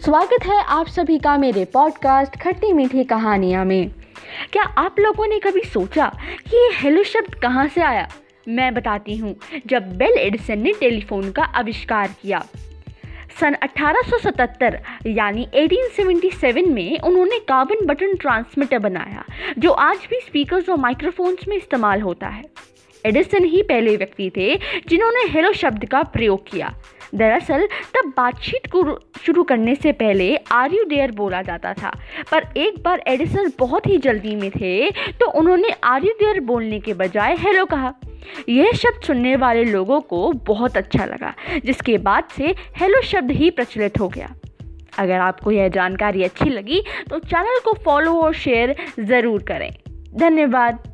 स्वागत है आप सभी का मेरे पॉडकास्ट खट्टी मीठी कहानियाँ में। क्या आप लोगों ने कभी सोचा कि ये हेलो शब्द कहाँ से आया? मैं बताती हूँ, जब बेल एडिसन ने टेलीफोन का आविष्कार किया। सन 1877 यानी 1877 में उन्होंने कार्बन बटन ट्रांसमीटर बनाया, जो आज भी स्पीकर्स और माइक्रोफोन्स में इस्तेमाल होता है। एडिसन ही पहले व्यक्ति थे जिन्होंने हेलो शब्द का प्रयोग किया। दरअसल, तब बातचीत को शुरू करने से पहले आर यू डेयर बोला जाता था। पर एक बार एडिसन बहुत ही जल्दी में थे तो उन्होंने आर यू डेयर बोलने के बजाय हेलो कहा। यह शब्द सुनने वाले लोगों को बहुत अच्छा लगा, जिसके बाद से हेलो शब्द ही प्रचलित हो गया। अगर आपको यह जानकारी अच्छी लगी तो चैनल को फॉलो और शेयर ज़रूर करें। धन्यवाद।